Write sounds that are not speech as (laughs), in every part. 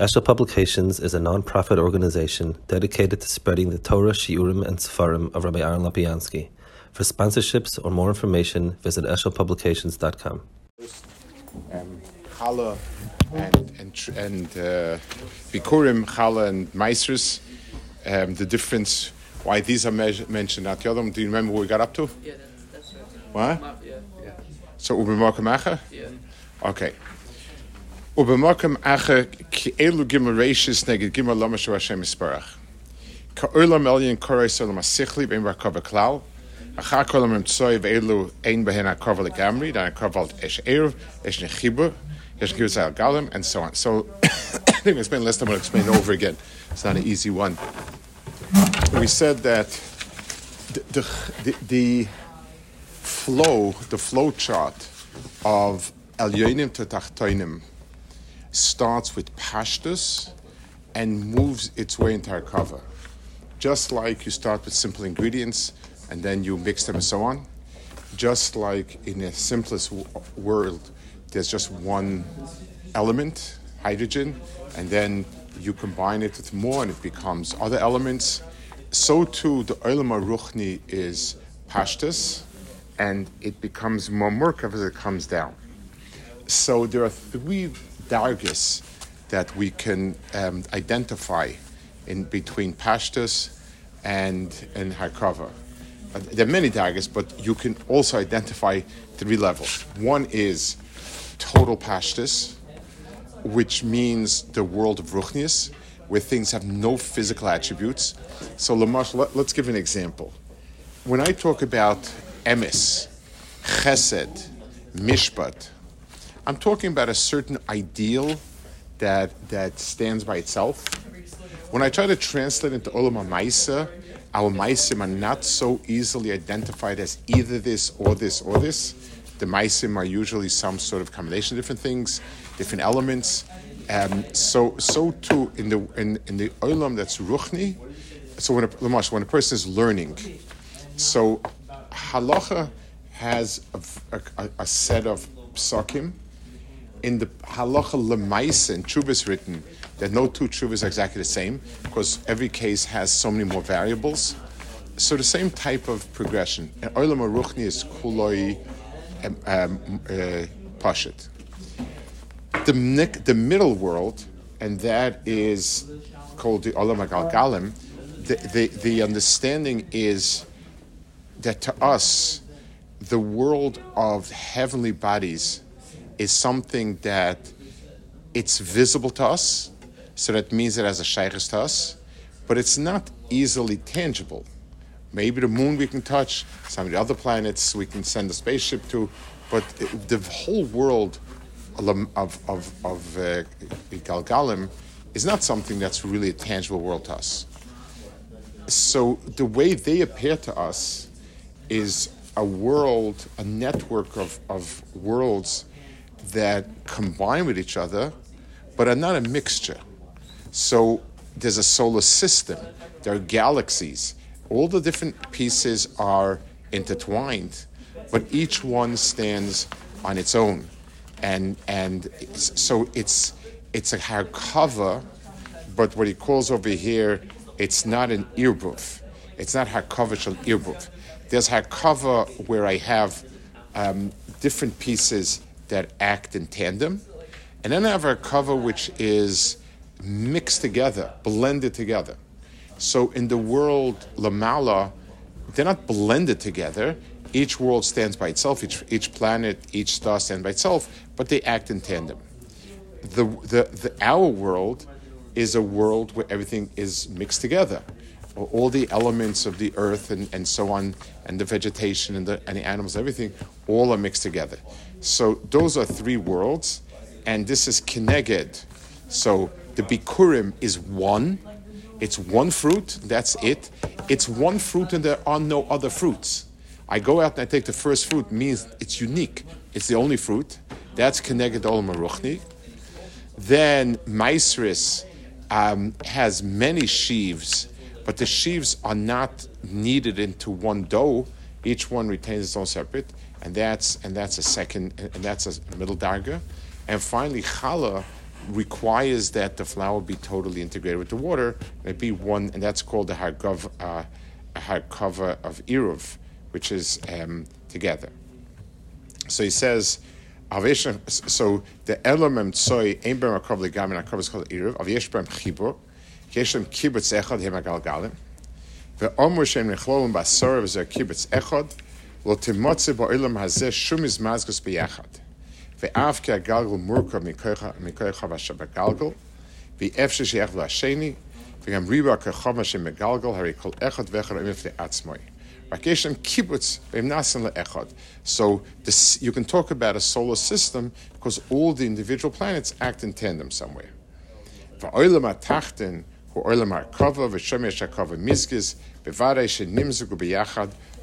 Eshel Publications is a non-profit organization dedicated to spreading the Torah, Shiurim, and Sefarim of Rabbi Aaron Lapiansky. For sponsorships or more information, visit eshelpublications.com. um, challah and and tr- and uh, bikurim challah and meisers. Um, the difference why these are meas- mentioned at the other. one, Do you remember what we got up to? Yeah, that's, that's right. What? Map, yeah. So ubemakam acha. Yeah. Okay. Acha ki elu gimel reishis neged gimel lamashu Hashem isparach. Ka olam elyon korei solam asichli ben rakava klau. Achar kolam em tsoy ve'elu ein behen akarva legamri, dan akarva esh erev, esh nechibur, esh givus al galim, and so on. So, (coughs) I think I explained last time, I'll explain over again. It's not an easy one. We said that the, the, the, the flow, the flow chart of Elyonim to Tachtoinim starts with Pashtus and moves its way into cover. Just like you start with simple ingredients and then you mix them and so on. Just like in the simplest w- world, there's just one element, hydrogen, and then you combine it with more and it becomes other elements. So too, the Olam Ruchni is Pashtus, and it becomes more murkav as it comes down. So there are three dargis that we can um, identify in between Pashtus and and Hakava. There are many dargis, but you can also identify three levels. One is total Pashtus, which means the world of Ruchnius, where things have no physical attributes. So, Lamash, let, us give an example. When I talk about emis, chesed, mishpat, I'm talking about a certain ideal that, that stands by itself. When I try to translate into Olam HaMaisa, our Maisim are not so easily identified as either this or this or this. The Maisim are usually some sort of combination of different things, different elements. Um, so, so too in the in, in the Olam that's Ruchni. So when a, when a person is learning, so halacha has a, a, a set of psakim. In the halacha lemaisa in Chubas written that no two chuvas are exactly the same because every case has so many more variables. So the same type of progression. And Olam Aruchni is kuloi um, um, uh, pashit. The, the middle world, and that is called the Olam Agalgalim, the, the, the understanding is that to us, the world of heavenly bodies is something that it's visible to us, so that means it has a shaykhs to us, but it's not easily tangible. Maybe the moon we can touch, some of the other planets we can send a spaceship to, but it- the whole world of of of, uh, Galgalim is not something that's really a tangible world to us. So the way they appear to us is a world, a network of, of worlds that combine with each other, but are not a mixture. So there's a solar system, there are galaxies. All the different pieces are intertwined, but each one stands on its own. And, and it's, so it's, it's a harkava, but what he calls over here, it's not an earboof. It's not harkava shall earboof. There's harkava where I have um, different pieces that act in tandem, and then I have a cover which is mixed together, blended together. So in the world Lamala, they're not blended together. Each world stands by itself. Each, each planet, each star stands by itself, but they act in tandem. The, the, the our world is a world where everything is mixed together. All the elements of the earth and, and so on, and the vegetation and the, and the animals, everything, all are mixed together. So those are three worlds, and this is Keneged. So the Bikurim is one, it's one fruit, that's it. It's one fruit, and there are no other fruits. I go out and I take the first fruit, means it's unique. It's the only fruit. That's Keneged Ol Maruchni. Then Maisris um, has many sheaves, but the sheaves are not kneaded into one dough. Each one retains its own separate, and that's and that's a second and that's a middle darga, and finally challah requires that the flour be totally integrated with the water and it be one, and that's called the hargov, uh, harkava of iruv, which is um, together. So he says. So the elamem tsoi ein bem akov legamin akov is called iruv. Avyesh bem chibur. Yeshem kibutz echad hemagal galim. Ve'omur shem nechlolim basorav zeh kibutz echad. לא תמוצא בעולם הזה שום מזמזגוס ביחד. ואף כי הגלגל מורכב מכוח אשר בגלגל, ואיפה שייך לשני, וגם ריבה כחומר שמגלגל, הרי כל אחד ואחד רואים לפני עצמו. רק יש להם קיבוץ והם נעשים לאחד. So this, you can talk about a solar system because all the individual planets act in tandem somewhere. והעולם התחתן הוא עולם הרכבה ושמש הכבה מזגז, בוודאי שנמזגו ביחד,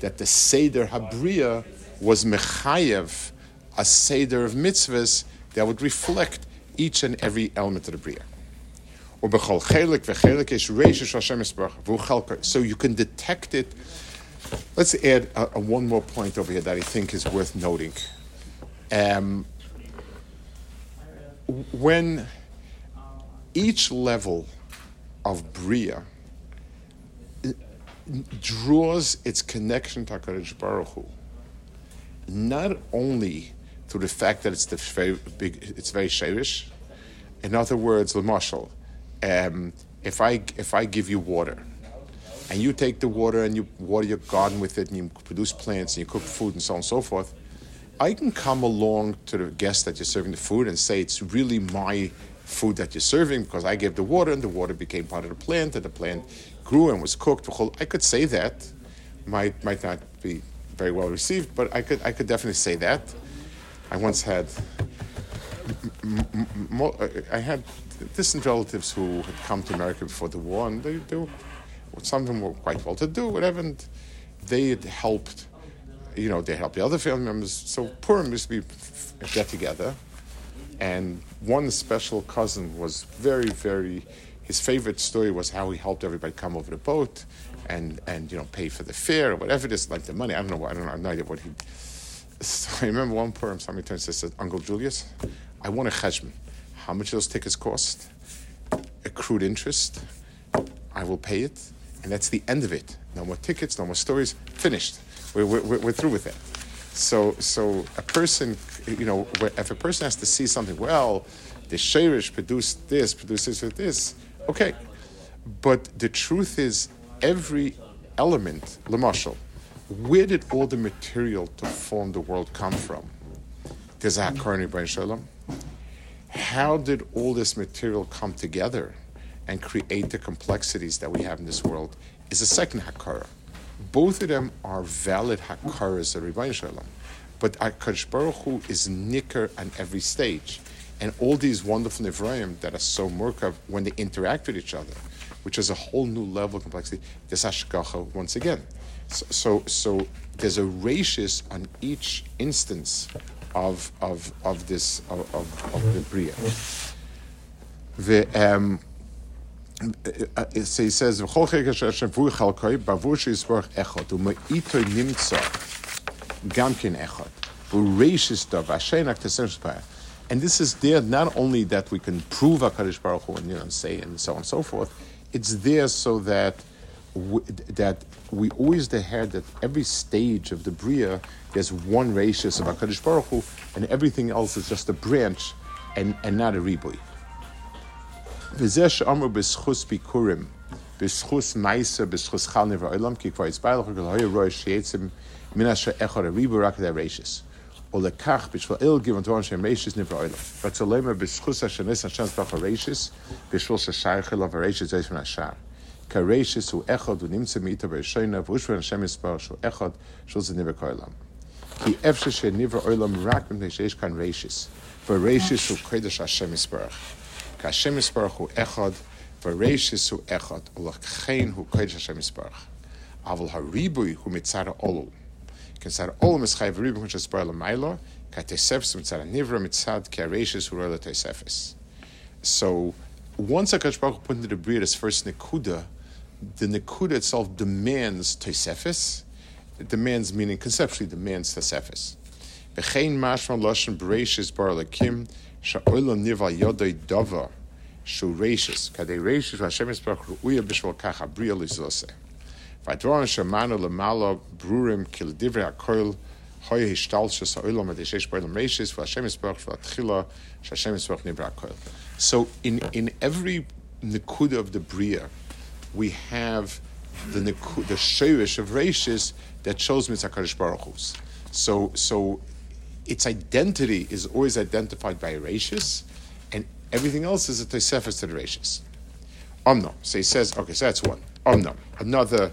that the Seder Habriya was mechayev, a Seder of mitzvahs that would reflect each and every element of the Bria. So you can detect it. Let's add a, a one more point over here that I think is worth noting. Um, when each level of Bria draws its connection to HaKadosh Baruch Hu, not only through the fact that it's the very big, it's very sherish. In other words, Lamashal, um, if I if I give you water, and you take the water and you water your garden with it, and you produce plants and you cook food and so on and so forth, I can come along to the guest that you're serving the food and say it's really my food that you're serving because I gave the water and the water became part of the plant and the plant grew and was cooked. I could say that, might might not be very well received, but I could I could definitely say that. I once had uh, I had distant relatives who had come to America before the war, and they, they were, some of them were quite well to do, whatever, and they had helped. You know, they helped the other family members. So Purim used to be get together, and one special cousin was very, very. His favorite story was how he helped everybody come over the boat, and and you know pay for the fare or whatever it is, like the money. I don't know. I don't know. I have no idea what he. So (laughs) I remember one poem, Somebody turns and says, "Uncle Julius, I want a cheshbon. How much those tickets cost? Accrued interest. I will pay it, and that's the end of it. No more tickets. No more stories. Finished. We're, we're, we're through with that. So, so a person, you know, if a person has to see something, well, the Shirish produced this, produced this, with this, okay. But the truth is, every element, Lamashal, where did all the material to form the world come from? Mm-hmm. Shalom. How did all this material come together and create the complexities that we have in this world? Is a second Hakara. Both of them are valid Hakaras of Rebbein Shalom. But Akash Baruch Hu is nicker on every stage. And all these wonderful Nivraim that are so murkav when they interact with each other, which is a whole new level of complexity, there's Ashgacha once again. So, so, so there's a ratius on each instance of, of, of this, of, of, of the Bria. The, um, uh, so he says, "V'chol chegesh Hashem gamkin echot v'reishis dav v'ashenak tesem And this is there not only that we can prove Hakadosh Baruch Hu and you know say and so on and so forth. It's there so that we, that we always heard that every stage of the bria there's one ratius of Hakadosh Baruch Hu, and everything else is just a branch and, and not a ribui. Rak da rashis. O lekach b'shval il given to shem rashis nevar olam. But tzolema b'schus asher nis Hashem. Ka rashis hu echod u nimtze mita b'rishoyna v'ushvan Hashem yispar shu echod shul ze kodesh Hashem Yisparach hu echad, v'reishis hu echad, kodesh Hashem So, once HaKadosh Baruch put into the Bria this first Nekuda, the Nekuda itself demands Tesefes, it demands, meaning conceptually demands Tesefes. V'chein mashma loshen b'reishis bar lakim, sha'olam niva yodai dava shu reishis kadei reishis v'Hashem yisparach ru'uya shemanu lemala brurim ha'olam reishis v'Hashem yisparach v'atchila hakoil so in, in every nekuda of the bria we have the neku, the sheirish of reishis that shows mitzvah Baruch Hu's. So so its identity is always identified by Rashis, and everything else is a Tosefes to the Rashis. Omnam. So he says, okay, so that's one. Omnam. Another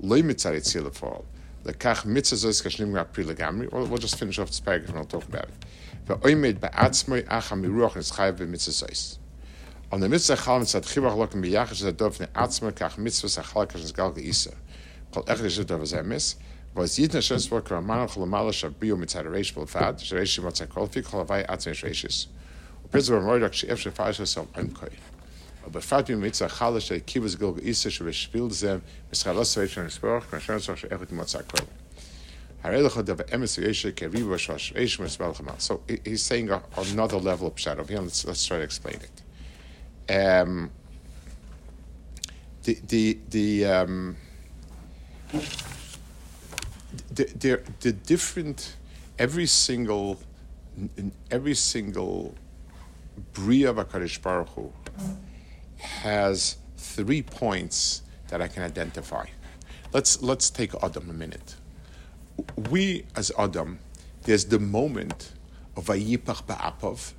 loy mitzari tzila for all. Kashnim legamri, we'll just finish off this paragraph and I'll talk about it. Ve'oimed ba'atzmoi acha miruach nitzchayev v'mitzazos. On the mitzvah chal mitzad chibach biyachas adov ne'atzmoi kach mitzvah sachal kashnis ge'isa. Kol echad yishdov azemis, was jeden schönes Wort kramanach lomalish abio mitzad reish belfad, shreish fi kol avai atzmei shreishis. Pizzer Mordach, she efshe aber fad mit kibes spielt sporch kan shen so echt tzad kol Harel reish ke so he's saying another level of shadow here let's let's try to explain it um the the the um the, the different every single in every single bria of Baruch Hu has three points that I can identify. Let's let's take Adam a minute. We as Adam, there's the moment of Vayipach Ba'apav,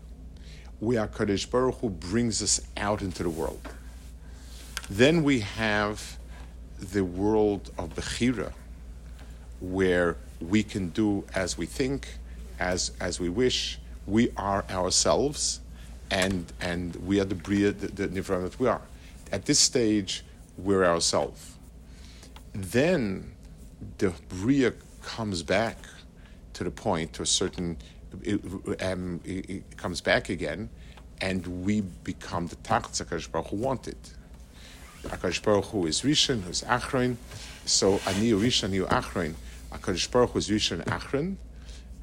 where Hakadosh Baruch Hu brings us out into the world. Then we have the world of Bechira, where we can do as we think, as as we wish. We are ourselves, and and we are the bria, the, the that we are. At this stage, we're ourselves. Then the bria comes back to the point to a certain. It, um, it, it comes back again, and we become the tachat Hakadosh Baruch Hu wanted. Hakadosh Baruch Hu is Rishon, who's Achron. So ani Rishon, ani Achron HaKadosh Baruch was Rishon Achron,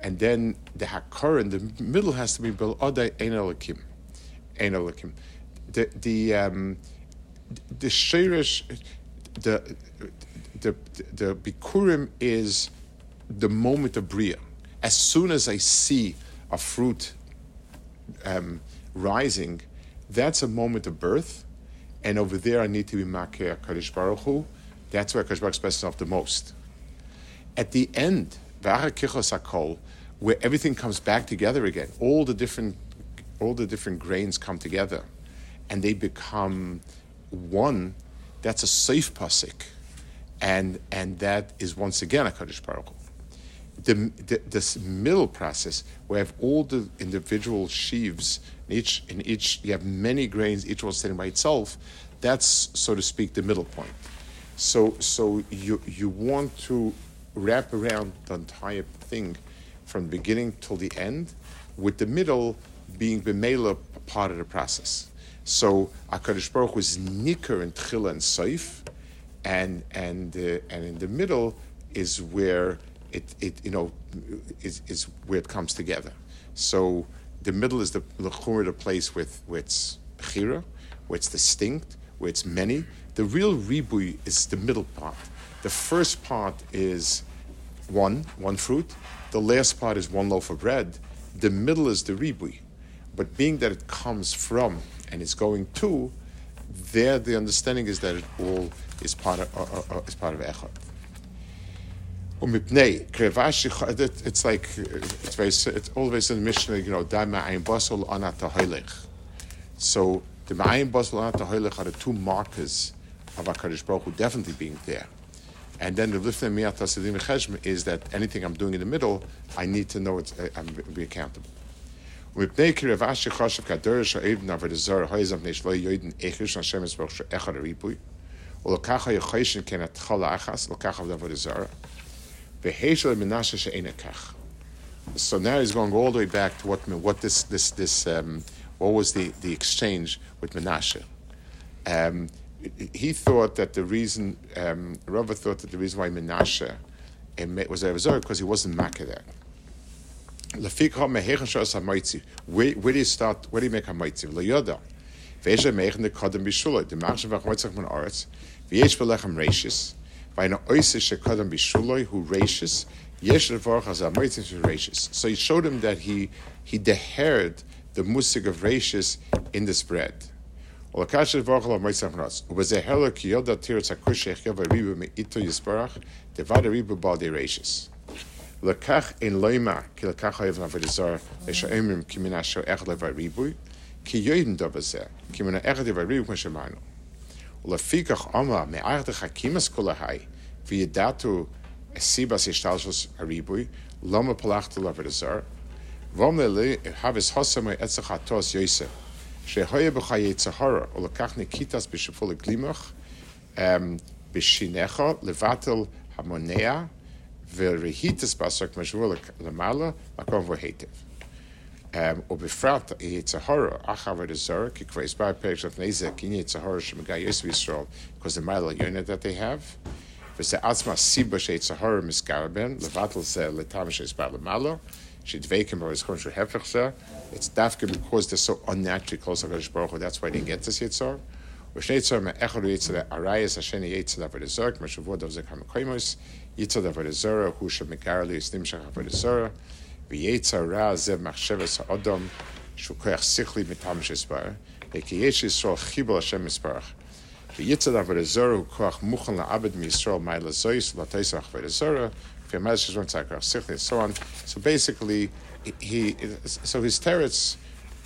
and then the Hakar in the middle has to be Bel Odai Ein Elokim. Ein Elokim. The, the, um, the Shirish, the, the, the Bikurim is the moment of Bria. As soon as I see a fruit um, rising, that's a moment of birth. And over there, I need to be Makeh Kadosh Baruch Hu. That's where Kadosh Baruch expresses himself the most. At the end, where everything comes back together again, all the different all the different grains come together, and they become one, that's a safe pasik, and and that is once again a Kaddish Baruch. The, the, this middle process, we have all the individual sheaves, in each, in each, you have many grains, each one standing by itself. That's, so to speak, the middle point. So, so you, you want to wrap around the entire thing from beginning till the end, with the middle being mela part of the process. So Hakadosh Baruch is nicker and tchila and saif, and and uh, and in the middle is where it, it you know is, is where it comes together. So the middle is the the, the place with with it's chira, where it's distinct, where it's many. The real ribui is the middle part. The first part is one, one fruit. The last part is one loaf of bread. The middle is the ribui. But being that it comes from and it's going to, there the understanding is that it all is part of, uh, uh, is part of Echad. It's like it's very it's always in the Mishnah, you know, Dama Basel Anat So the Ma'ayin Basel Anat are the two markers of HaKadosh Baruch Hu definitely being there. And then the Lifnei Miyat Cheshm is that anything I'm doing in the middle, I need to know it's, I'm be accountable. ומפני כי רב אשי חושב כדרש האבן עבד הזר, היזם פני שלא יודן איכש השם יסבוך שאחד הריפוי, ולקח היחשן כן התחלה אחס, לקח עבד הזר, והשל מנשה שאין כך. So now he's going all the way back to what what this this this um, what was the the exchange with Menashe. Um, he thought that the reason, um, Rava thought that the reason why Menashe was Erev because he wasn't Makkah Where where do you start? Where do you make a mitzvah? hamaitziv? Layoda. Veisha meichen the kadam bishula. The machshav achmoitzach min aretz. Veish belechem reishis. Vaina oisish kadam bishuloi who reishis. Yesh levorach as hamaitziv who reishis. So he showed him that he he dehered the musig of reishis in this bread. Olakash vorach hamaitziv min aretz. Was a helak yoda tiratz akushech yavaribu meito yisparach. Devada ribu balde reishis. לקח אין לימה, כי לקח אוהב נעבוד הזר, לשאומרים כי מן אשר אחד לבד ריבוי, כי יודעים דו בזה, כי מן האחד לבד ריבוי כמו שאמרנו. ולפיכך אמר, מאחד החכימס כל ההי, וידעתו סיבס השתלשוס הריבוי, למה פלחתו לבד הזר, ואומר לי, הבס הוסם מעצח הטוס יוסף, שהיה בך יצהרה, ולקח נקיטס בשפול הגלימך, בשיניך, לבטל המונע, ורהיטס בעסק משבוע למעלה, מקום בו היטב. ובפרט יצהרה, אך עבוד הזר, כי כבר הסבר פרק של נזק, הנה יצהרה שמגייס בישראל, because the model unit that they have, וזה עצמה הסיבה שיצהרה מסגר בין, לבטל זה לטעם שהסבר למעלה, שדבקים בו is של הפך זה, it's dafka because they're so unnaturally close to Hakadosh Baruch Hu. That's why they didn't get this yitzhar. ושני יצר מאחד יצר הרייס השני יצר עבוד הזר, כמו שבוע דב זה כמה קיימוס, Yitzod Avodazora, Hu Shemigarli, Is Nimshach Avodazora, V'yetza Ra Zev Machsheves Ha'odom, Shukoyach Sichli Mitam Shesbar, Ve'kiyesh Yisrael Chibol Hashem Yisbarach, V'yitzad Avodazora Hu Koach Muchan La'abed Miyisrael Mai Lazois Lataisach Avodazora, V'yamaz Shishon Tzakar Sichli, and so on. So basically, he, so his teretz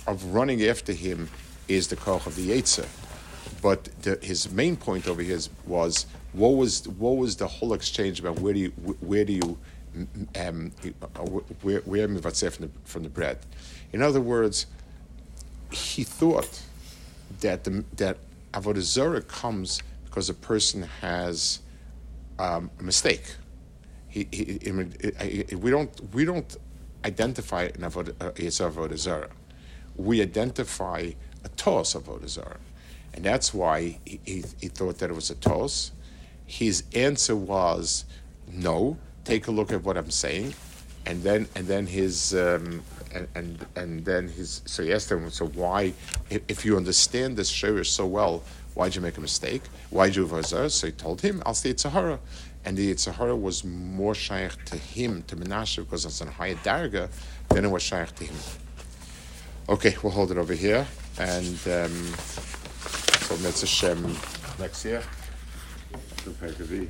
of running after him is the koch of the Yitzah, But the, his main point over here was what was what was the whole exchange about where do you where do you um, where where from the, from the bread? In other words, he thought that the, that avodah zarah comes because a person has um, a mistake. He, he, he, we don't we don't identify an avodah, uh, zarah. We identify a tos avodah zarah, and that's why he, he, thought that it was a tos. His answer was no. Take a look at what I'm saying, and then and then his um, and, and and then his so he asked him so why if, you understand this shirish so well why'd you make a mistake why'd you avodah so he told him I'll say it's Sahara and the Yitzhahara was more shaykh to him, to Menashe, because it's a higher darga than it was shaykh to him. Okay, we'll hold it over here, and um, so Mitzvah Shem next year. Packer V.